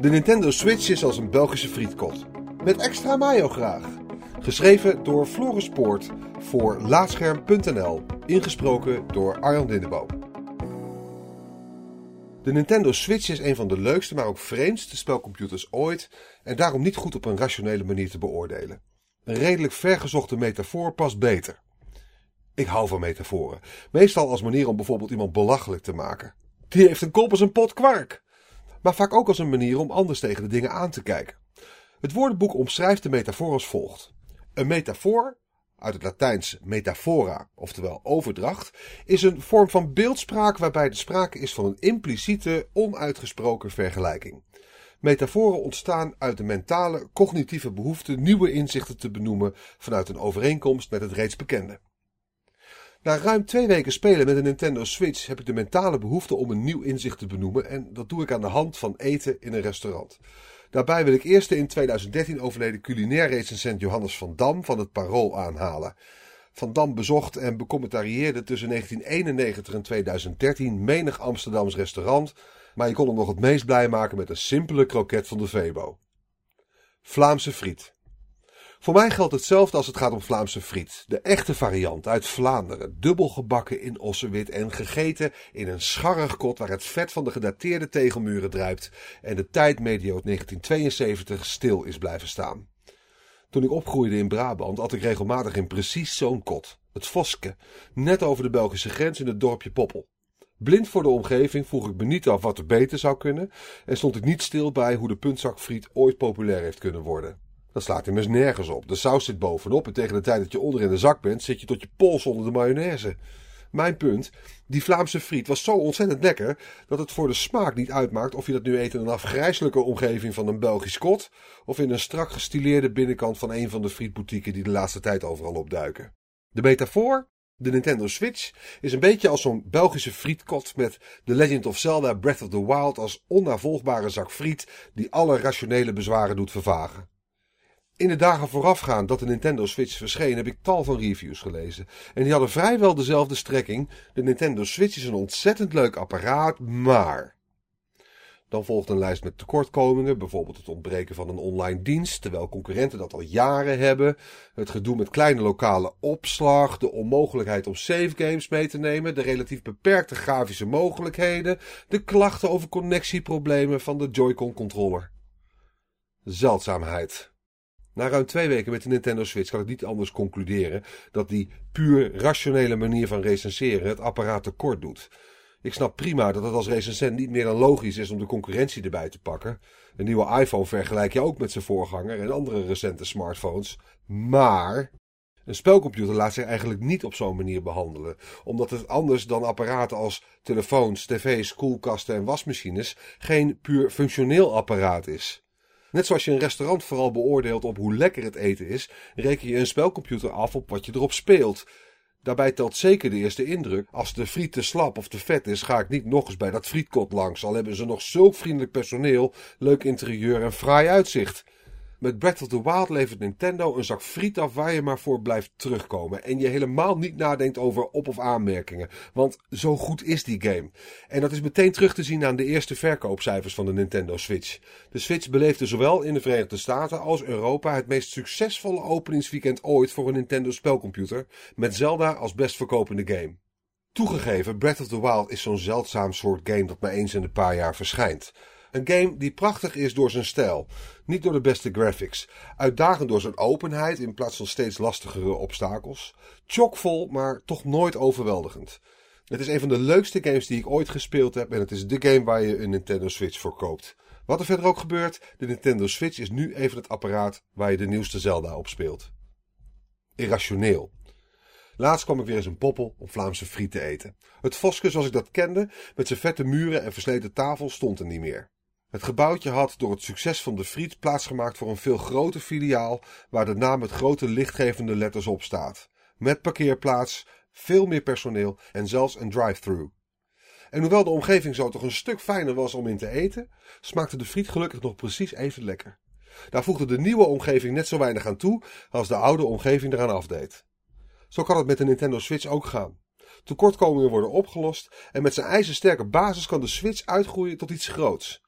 De Nintendo Switch is als een Belgische frietkot. Met extra mayo graag. Geschreven door Floris Poort voor Laatscherm.nl. Ingesproken door Arjan Lindeboom. De Nintendo Switch is een van de leukste, maar ook vreemdste spelcomputers ooit en daarom niet goed op een rationele manier te beoordelen. Een redelijk vergezochte metafoor past beter. Ik hou van metaforen, meestal als manier om bijvoorbeeld iemand belachelijk te maken. Die heeft een kop als een pot kwark maar vaak ook als een manier om anders tegen de dingen aan te kijken. Het woordenboek omschrijft de metafoor als volgt. Een metafoor, uit het Latijns metafora, oftewel overdracht, is een vorm van beeldspraak waarbij de sprake is van een impliciete, onuitgesproken vergelijking. Metaforen ontstaan uit de mentale, cognitieve behoefte nieuwe inzichten te benoemen vanuit een overeenkomst met het reeds bekende. Na ruim twee weken spelen met een Nintendo Switch heb ik de mentale behoefte om een nieuw inzicht te benoemen en dat doe ik aan de hand van eten in een restaurant. Daarbij wil ik eerst de in 2013 overleden culinair recensent Johannes van Dam van het Parool aanhalen. Van Dam bezocht en becommentarieerde tussen 1991 en 2013 menig Amsterdams restaurant, maar je kon hem nog het meest blij maken met een simpele kroket van de Vebo. Vlaamse friet. Voor mij geldt hetzelfde als het gaat om Vlaamse friet. De echte variant uit Vlaanderen, dubbel gebakken in ossewit en gegeten in een scharrig kot waar het vet van de gedateerde tegelmuren druipt en de tijd medio 1972 stil is blijven staan. Toen ik opgroeide in Brabant at ik regelmatig in precies zo'n kot, het Voske, net over de Belgische grens in het dorpje Poppel. Blind voor de omgeving vroeg ik me niet af wat er beter zou kunnen en stond ik niet stil bij hoe de puntzakfriet ooit populair heeft kunnen worden. Dat slaat immers nergens op. De saus zit bovenop en tegen de tijd dat je onder in de zak bent, zit je tot je pols onder de mayonaise. Mijn punt, die Vlaamse friet was zo ontzettend lekker dat het voor de smaak niet uitmaakt of je dat nu eet in een afgrijzelijke omgeving van een Belgisch kot of in een strak gestileerde binnenkant van een van de frietboutiques die de laatste tijd overal opduiken. De metafoor? De Nintendo Switch is een beetje als zo'n Belgische frietkot met The Legend of Zelda Breath of the Wild als onnavolgbare zak friet die alle rationele bezwaren doet vervagen. In de dagen voorafgaand dat de Nintendo Switch verscheen, heb ik tal van reviews gelezen. En die hadden vrijwel dezelfde strekking. De Nintendo Switch is een ontzettend leuk apparaat, maar. Dan volgt een lijst met tekortkomingen, bijvoorbeeld het ontbreken van een online dienst, terwijl concurrenten dat al jaren hebben. Het gedoe met kleine lokale opslag, de onmogelijkheid om save games mee te nemen, de relatief beperkte grafische mogelijkheden, de klachten over connectieproblemen van de Joy-Con controller. Zeldzaamheid. Na ruim twee weken met de Nintendo Switch kan ik niet anders concluderen dat die puur rationele manier van recenseren het apparaat tekort doet. Ik snap prima dat het als recensent niet meer dan logisch is om de concurrentie erbij te pakken. Een nieuwe iPhone vergelijk je ook met zijn voorganger en andere recente smartphones. Maar een spelcomputer laat zich eigenlijk niet op zo'n manier behandelen, omdat het anders dan apparaten als telefoons, tv's, koelkasten en wasmachines geen puur functioneel apparaat is. Net zoals je een restaurant vooral beoordeelt op hoe lekker het eten is, reken je een spelcomputer af op wat je erop speelt. Daarbij telt zeker de eerste indruk. Als de friet te slap of te vet is, ga ik niet nog eens bij dat frietkot langs. Al hebben ze nog zulk vriendelijk personeel, leuk interieur en fraai uitzicht. Met Breath of the Wild levert Nintendo een zak friet af waar je maar voor blijft terugkomen. En je helemaal niet nadenkt over op- of aanmerkingen. Want zo goed is die game. En dat is meteen terug te zien aan de eerste verkoopcijfers van de Nintendo Switch. De Switch beleefde zowel in de Verenigde Staten als Europa het meest succesvolle openingsweekend ooit voor een Nintendo spelcomputer. Met Zelda als best verkopende game. Toegegeven, Breath of the Wild is zo'n zeldzaam soort game dat maar eens in een paar jaar verschijnt. Een game die prachtig is door zijn stijl, niet door de beste graphics. Uitdagend door zijn openheid in plaats van steeds lastigere obstakels. Chockvol, maar toch nooit overweldigend. Het is een van de leukste games die ik ooit gespeeld heb en het is de game waar je een Nintendo Switch voor koopt. Wat er verder ook gebeurt, de Nintendo Switch is nu even het apparaat waar je de nieuwste Zelda op speelt. Irrationeel. Laatst kwam ik weer eens een poppel om Vlaamse friet te eten. Het Voske zoals ik dat kende, met zijn vette muren en versleten tafel, stond er niet meer. Het gebouwtje had door het succes van de friet plaatsgemaakt voor een veel groter filiaal waar de naam met grote lichtgevende letters op staat. Met parkeerplaats, veel meer personeel en zelfs een drive-thru. En hoewel de omgeving zo toch een stuk fijner was om in te eten, smaakte de friet gelukkig nog precies even lekker. Daar voegde de nieuwe omgeving net zo weinig aan toe als de oude omgeving eraan afdeed. Zo kan het met de Nintendo Switch ook gaan. Tekortkomingen worden opgelost en met zijn ijzersterke basis kan de Switch uitgroeien tot iets groots.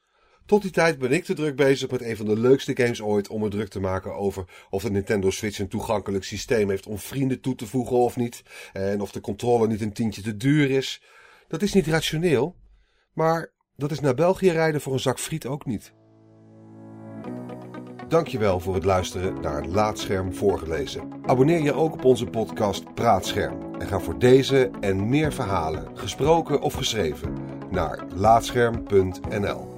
Tot die tijd ben ik te druk bezig met een van de leukste games ooit om me druk te maken over of de Nintendo Switch een toegankelijk systeem heeft om vrienden toe te voegen of niet. En of de controller niet een tientje te duur is. Dat is niet rationeel, maar dat is naar België rijden voor een zak friet ook niet. Dankjewel voor het luisteren naar Laatscherm voorgelezen. Abonneer je ook op onze podcast Praatscherm. En ga voor deze en meer verhalen, gesproken of geschreven, naar laatscherm.nl.